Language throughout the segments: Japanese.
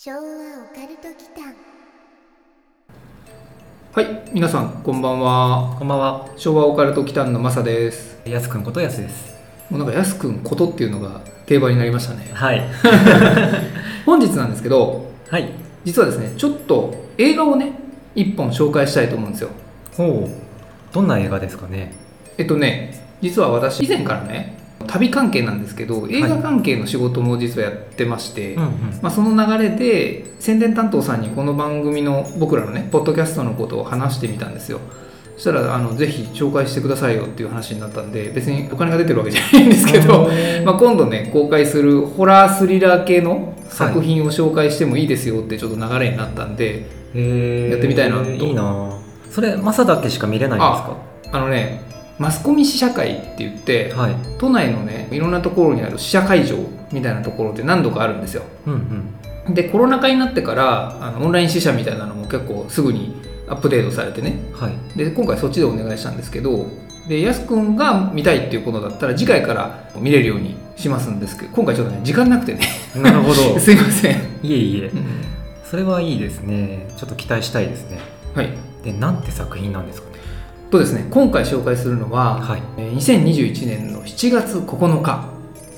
昭和オカルト祈間はい、皆さんこんばんは。こんばんは。昭和オカルト祈間のマサです。やすくんことやすです。もうなんかやすくんことっていうのが定番になりましたね。はい。本日なんですけど、はい。実はですね、ちょっと映画をね、一本紹介したいと思うんですよ。ほう。どんな映画ですかね？えっとね、実は私以前からね、旅関係なんですけど、映画関係の仕事も実はやってまして、うんうん。まあ、その流れで宣伝担当さんにこの番組の僕らのねポッドキャストのことを話してみたんですよ。そしたらあのぜひ紹介してくださいよっていう話になったんで別にお金が出てるわけじゃないんですけど、まあ、今度ね公開するホラースリラー系の作品を紹介してもいいですよってちょっと流れになったんで、えー。やってみたいなと。いいな。それマサだけしか見れないんですあのねマスコミ試写会って言って、か。はい。都内のねいろんなところにある試写会場みたいなところって何度かあるんですようんうん。でコロナ禍になってからあのオンライン試写みたいなのも結構すぐにアップデートされてねはい。で今回そっちでお願いしたんですけどでやすくんが見たいっていうことだったら次回から見れるようにしますんですけど今回ちょっとね時間なくてねなるほど。すいません、いえいえう。んそれはいいですね。ちょっと期待したいですね。はいで、なんて作品なんですかね。とですね今回紹介するのは、はい。えー2021年の7月9日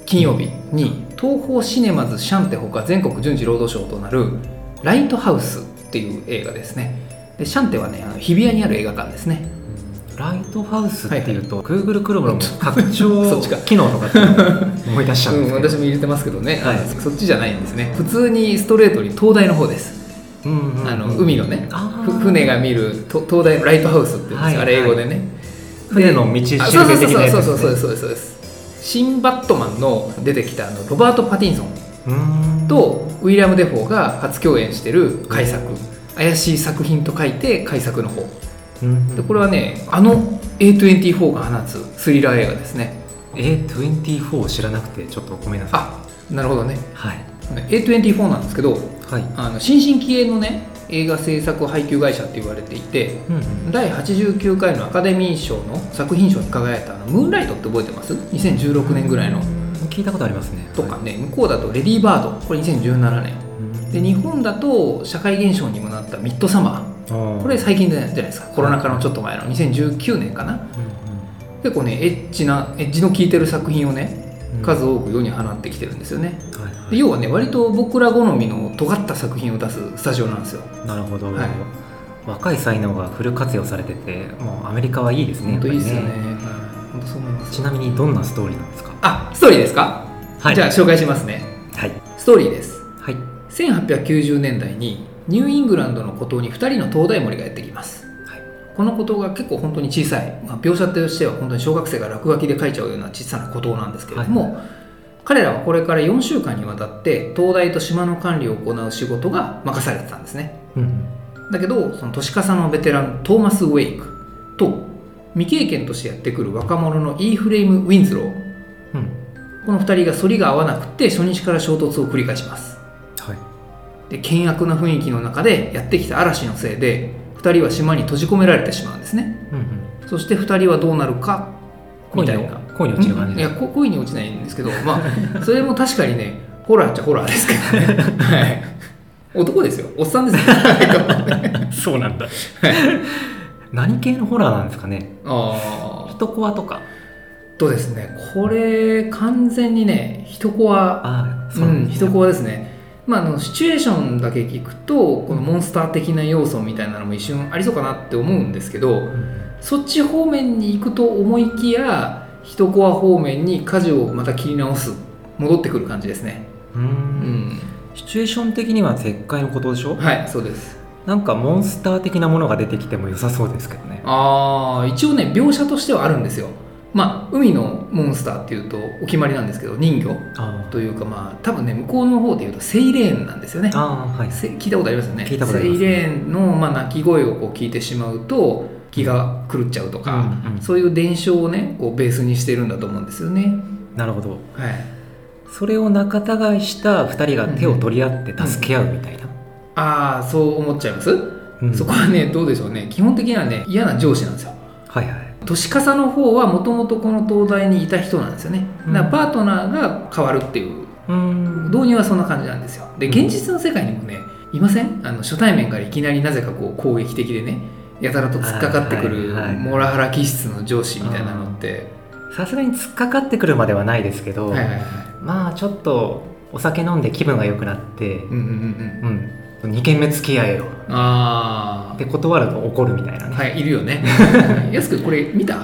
金曜日に東宝シネマズシャンテほか全国順次労働賞となる「ライトハウス」っていう映画ですね。でシャンテはねあの日比谷にある映画館ですね。ライトハウスっていうと、は Google Chrome の拡 そ張機能とかって思い出しちゃうんうん、ですけど、私も入れてますけどね、はい。そっちじゃないんですね。普通にストレートに東大の方です、うんうんうんあの海のね船が見ると東大のライトハウスって言うんです。よ、はい。あれ英語でね、船の道しるべあそうそう的なやつそうそうそうそうそうです。新バットマンの出てきたあのロバート・パティンソンとウィリアム・デフォーが初共演してる改作。怪しい作品と書いて改作の方。うんでこれはねあの A24 が放つスリラー映画ですね。A24 知らなくてちょっとごめんなさい。あなるほどね。はい。A24 なんですけどはい。あの新進気鋭のね映画制作配給会社って言われていてうんうん。第89回のアカデミー賞の作品賞に輝いたあのムーンライトって覚えてます ?2016 年ぐらいの。聞いたことありますね。とかね向こうだとレディーバード。これ2017年。で日本だと社会現象にもなったミッドサマー。本これ最近じゃないですか。コロナ禍のちょっと前の。2019年かな。結構ねエッチなエッジの効いてる作品をね数多く世に放ってきてるんですよね。で要はね割と僕ら好みの尖った作品を出すスタジオなんですよ。なるほど、はい。若い才能がフル活用されててもうアメリカはいいですね本当いいですよね。はい。本当そう思いますちなみにどんなストーリーなんですか？あストーリーですか、はい。じゃあ紹介しますね。はい。ストーリーです。はい。1890年代にニューイングランドの孤島に2人の東大森がやってきます。はいこの孤島が結構本当に小さい、まあ、描写としては本当に小学生が落書きで描いちゃうような小さな孤島なんですけれども、彼らはこれから4週間にわたって東大と島の管理を行う仕事が任されてたんですね。うんだけどその年笠のベテラントーマス・ウェイクと未経験としてやってくる若者のイーフレイム・ウィンズロー。うん。この2人が反りが合わなくて初日から衝突を繰り返します。はい。で険悪な雰囲気の中でやってきた嵐のせいで2人は島に閉じ込められてしまうんですね。うんうん。そして2人はどうなるかみたいな。恋に落ちる感じうん。いやこ恋に落ちないんですけどまあ それも確かにねホラーっちゃホラーですけどね、はい、男ですよ。おっさんですよ。そうなんだ。何系のホラーなんですかね？ああ人コアとか。とですねこれ完全にね人コア。ああうん人コアアですねまあ、あのシチュエーションだけ聞くとこのモンスター的な要素みたいなのも一瞬ありそうかなって思うんですけどそっち方面に行くと思いきや人コア方面に舵をまた切り直す戻ってくる感じですね。ううん。んシチュエーション的には絶海のことでしょ？はいそうです。なんかモンスター的なものが出てきても良さそうですけどね。ああ一応ね描写としてはあるんですよまあ海のモンスターっていうとお決まりなんですけど人魚あというかまあ多分ね向こうの方でいうとセイレーンなんですよね。あーはい。せ聞いたことありますよね。聞いたことあります。セイレーンの、まあ、鳴き声をこう聞いてしまうと気が狂っちゃうとか、うんうん。そういう伝承をねこうベースにしてるんだと思うんですよね。なるほど。はい。それを仲違いした2人が手を取り合って助け合うみたいな、ああそう思っちゃいます、うん。そこはねどうでしょうね。基本的にはね嫌な上司なんですよ。はいはい年笠の方はもともとこの東大にいた人なんですよね。うん。だからパートナーが変わるっていう。うん。導入はそんな感じなんですよ。でうん。現実の世界にもねいません？あの初対面からいきなりなぜかこう攻撃的でねやたらと突っかかってくるモラハラ気質の上司みたいなのって、さすがに突っかかってくるまではないですけど、はいはいはい。まあちょっとお酒飲んで気分が良くなってうんうんうん。うん、2軒目付き合えよ。あって断ると怒るみたいなね、あはいいるよね。やすくんこれ見た？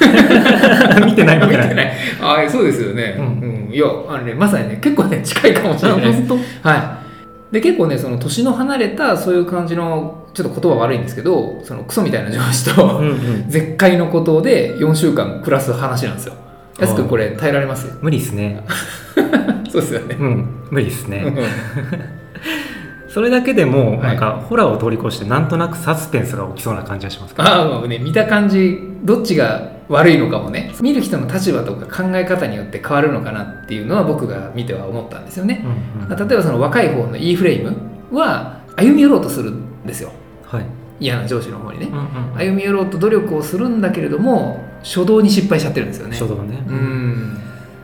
見てない見てない。いああそうですよね、ううん。いやあのねまさにね結構ね近いかもしれない。です当？はい。で結構ねその年の離れたそういう感じのちょっと言葉悪いんですけどそのクソみたいな上司と、うんうん。絶海のことで4週間暮らす話なんですよ。やすくんこれ耐えられます？無理っすね。そうですよね。うん。無理っすうんねそれだけでもはい。なんかホラーを通り越してなんとなくサスペンスが起きそうな感じがしますああもうね見た感じどっちが悪いのかもね。見る人の立場とか考え方によって変わるのかなっていうのは僕が見ては思ったんですよね。うんうん。例えばその若い方の E フレームは歩み寄ろうとするんですよ。はい。嫌な上司の方にね。うんうん歩み寄ろうと努力をするんだけれども初動に失敗しちゃってるんですよね。書道ね、うん、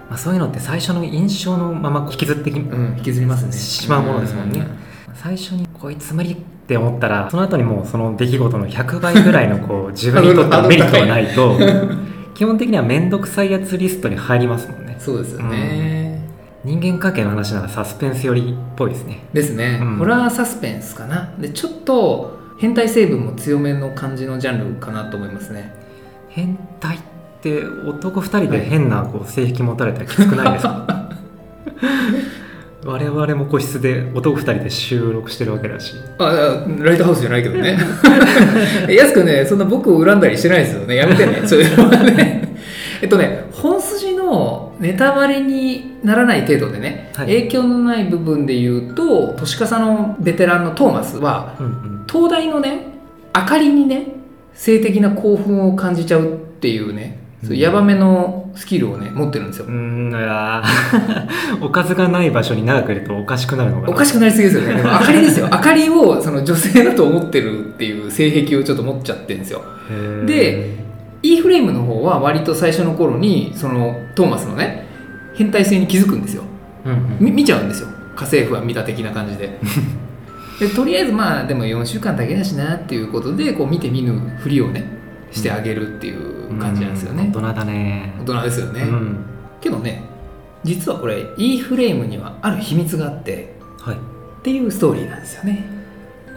まあ、そういうのって最初の印象のまま引きずってきうん、引きずりますね。しまうものですもんね最初にこいつ無理って思ったらその後にもうその出来事の100倍ぐらいのこう 自分にとってのメリットがないと 基本的には面倒くさいやつリストに入りますもんね。そうですよね、人間関係の話ならサスペンス寄りっぽいですね。ですね、うん。ホラーサスペンスかな。でちょっと変態成分も強めの感じのジャンルかなと思いますね。変態って男2人で変なこう性癖持たれたらきつくないですか？我々も個室で男2人で収録してるわけだし。ああライトハウスじゃないけどね。やすくんねそんな僕を恨んだりしてないですよね。やめてね。そういうのはね。えっとね本筋のネタバレにならない程度でね、はい。影響のない部分で言うと年笠のベテランのトーマスはうんうん。東大のね明かりにね性的な興奮を感じちゃうっていうね、うヤバめのスキルをね持ってるんですよ。うーんいやー。おかずがない場所に長くいるとおかしくなるのかな。おかしくなりすぎですよね。でも明かりですよ。明かりをその女性だと思ってるっていう性癖をちょっと持っちゃってるんですよ。で E フレームの方は割と最初の頃にそのトーマスのね変態性に気づくんですよ。うんうん。み見ちゃうんですよ。家政婦は見た的な感じで。でとりあえずまあでも4週間だけだしなっていうことでこう見て見ぬふりをねしてあげるっていう感じなんですよね、うん大人だね。大人ですよね、うん。けどね実はこれ E フレームにはある秘密があってはい。っていうストーリーなんですよね。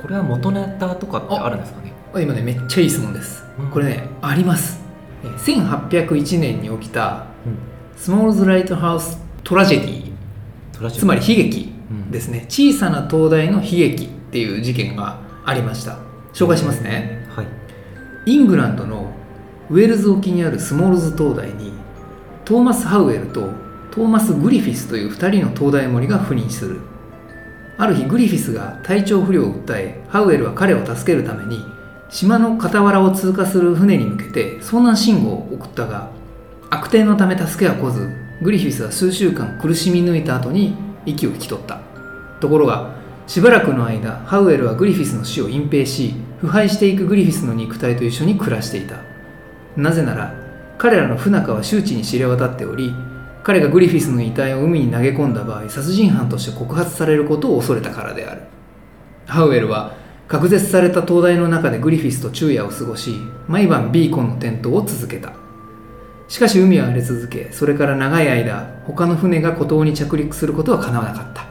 これは元ネタとかってあるんですかね？あ今ねめっちゃいい質問です、うん。これねあります。え1801年に起きたうん。 Smalls Lighthouse Tragedy。Trage つまり悲劇うん。ですね。小さな灯台の悲劇っていう事件がありました。紹介しますね。はい。イングランドのウェールズ沖にあるスモールズ灯台にトーマス・ハウエルとトーマス・グリフィスという2人の灯台守が赴任する。ある日グリフィスが体調不良を訴えハウエルは彼を助けるために島の傍らを通過する船に向けて遭難信号を送ったが悪天のため助けは来ずグリフィスは数週間苦しみ抜いた後に息を引き取った。ところがしばらくの間ハウエルはグリフィスの死を隠蔽し腐敗していくグリフィスの肉体と一緒に暮らしていた。なぜなら彼らの不仲は周知に知れ渡っており彼がグリフィスの遺体を海に投げ込んだ場合殺人犯として告発されることを恐れたからである。ハウエルは隔絶された灯台の中でグリフィスと昼夜を過ごし毎晩ビーコンの点灯を続けた。しかし海は荒れ続けそれから長い間他の船が孤島に着陸することは叶わなかった。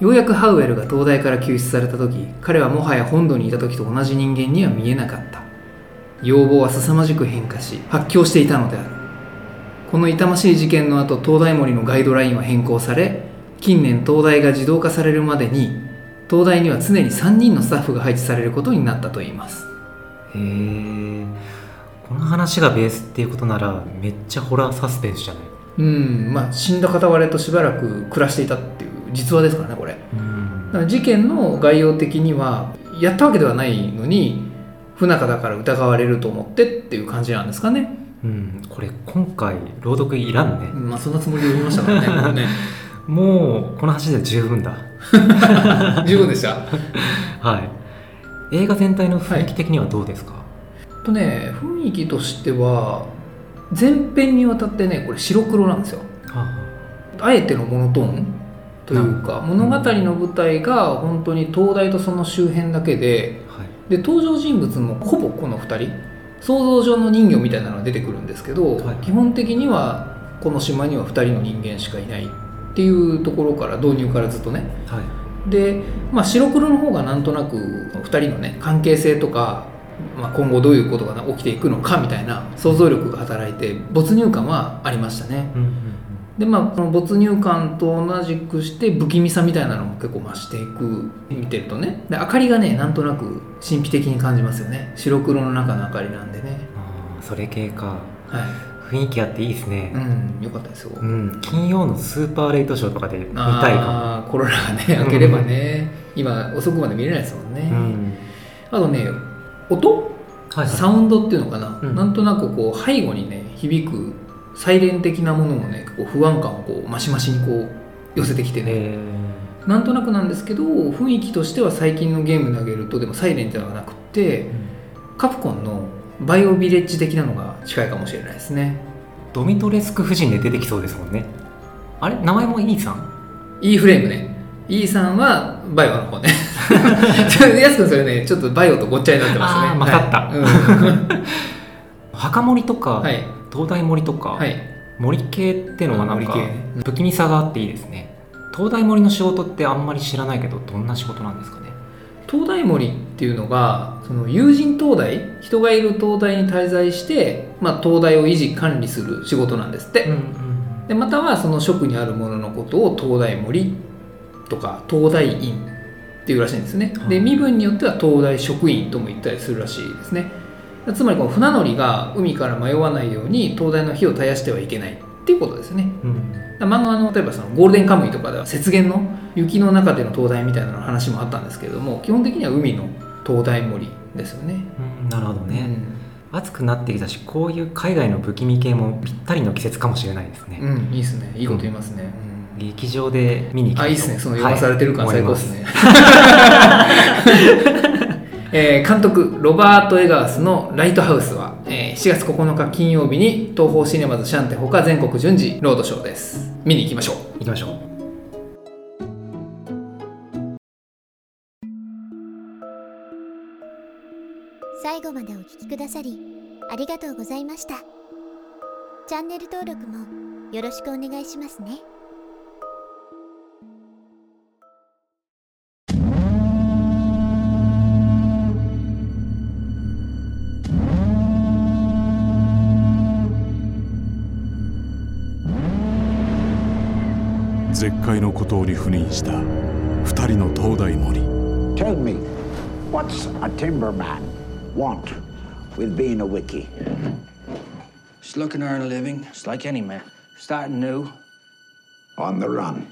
ようやくハウエルが灯台から救出された時彼はもはや本土にいた時と同じ人間には見えなかった。要望は凄まじく変化し発狂していたのである。この痛ましい事件の後東大森のガイドラインは変更され近年東大が自動化されるまでに東大には常に3人のスタッフが配置されることになったといいます。へえ。この話がベースっていうことならめっちゃホラーサスペンスじゃない？うん。まあ死んだ片割れとしばらく暮らしていたっていう実話ですからねこれ。事件の概要的にはやったわけではないのに不仲だから疑われると思ってっていう感じなんですかね。うん、これ今回朗読いらんね、まあそんなつもりで読みましたからね もうね。もうこの話で十分だ。十分でした。はい。映画全体の雰囲気的にはどうですか、とね雰囲気としては全編にわたってねこれ白黒なんですよ。はあ。えてのモノトーンというか物語の舞台が本当に東大とその周辺だけではいで登場人物もほぼこの2人想像上の人魚みたいなのが出てくるんですけど、はい。基本的にはこの島には2人の人間しかいないっていうところから導入からずっとね。はい。で、まあ、白黒の方がなんとなく2人のね関係性とか、まあ、今後どういうことが起きていくのかみたいな想像力が働いて没入感はありましたね。うんうんでまあこの没入感と同じくして不気味さみたいなのも結構増していく見てるとね。で明かりがねなんとなく神秘的に感じますよね。白黒の中の明かりなんでね。あーそれ系か。はい。雰囲気あっていいですね。うんよかったですよ。うん、金曜のスーパーレイトショーとかで見たいかあーコロナがね明ければね、今遅くまで見れないですもんね、もうん。あとね音？はい。サウンドっていうのかな、うん。なんとなくこう背後にね響くサイレン的なものもねこう不安感をこうマシマシにこう寄せてきてね、えなんとなくなんですけど雰囲気としては最近のゲーム投げるとでもサイレンではなくってーカプコンのバイオビレッジ的なのが近いかもしれないですね。ドミトレスク夫人で出てきそうですもんね。あれ？名前もイーさん？E フレームね。E さんはバイオの方ね。ちょやすくんそれねちょっとバイオとごっちゃになってますね。あー勝った。はい。墓守とか、うんはい東大森とか、はい。森系っていうのはなんかね不気味さがあっていいですね。東大森の仕事ってあんまり知らないけどどんな仕事なんですかね？東大森っていうのがその有人東大人がいる東大に滞在して、まあ、東大を維持管理する仕事なんですって、んでまたはその職にあるもののことを東大森とか東大院っていうらしいんですね、はい。で身分によっては東大職員とも言ったりするらしいですねつまりこの船乗りが海から迷わないように東大の火を絶やしてはいけないっていうことですねうん漫画の例えばそのゴールデンカムイとかでは雪原の雪の中での灯台みたいなの話もあったんですけれども基本的には海の灯台森ですよね。うんなるほどね、うん暑くなってきたしこういう海外の不気味系もぴったりの季節かもしれないですね、うん、いいですね。いいこと言いますね。劇場で見に行きあ、いいですね。その読まされてる感はい最高ですね。えー監督ロバート・エガースの「ライトハウスは」えー7月9日金曜日に東宝シネマズシャンテほか全国順次ロードショーです。見に行きましょう。行きましょう。最後までお聞きくださりありがとうございました。チャンネル登録もよろしくお願いしますね絶海の孤島に赴任した二人の東大森 Tell me, what's a timberman want with being a wiki? Just looking to earn a living, just like any man. Starting new. On the run.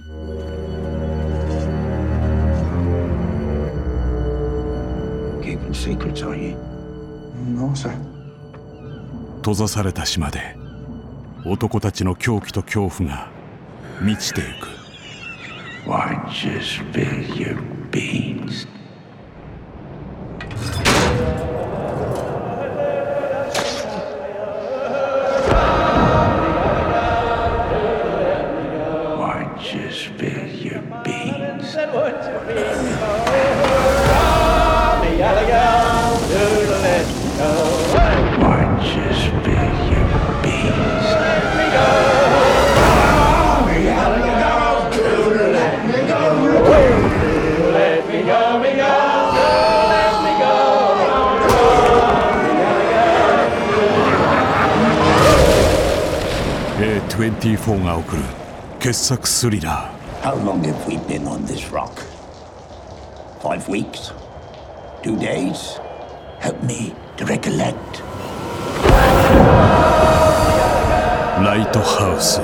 Keeping secrets, are you? No, sir. 閉ざされた島で男たちの狂気と恐怖が満ちていく Why don't you spill your beans? A24 が送る傑作スリラー How long have we been on this rock? Five weeks? Two days? Help me to recollect. ライトハウス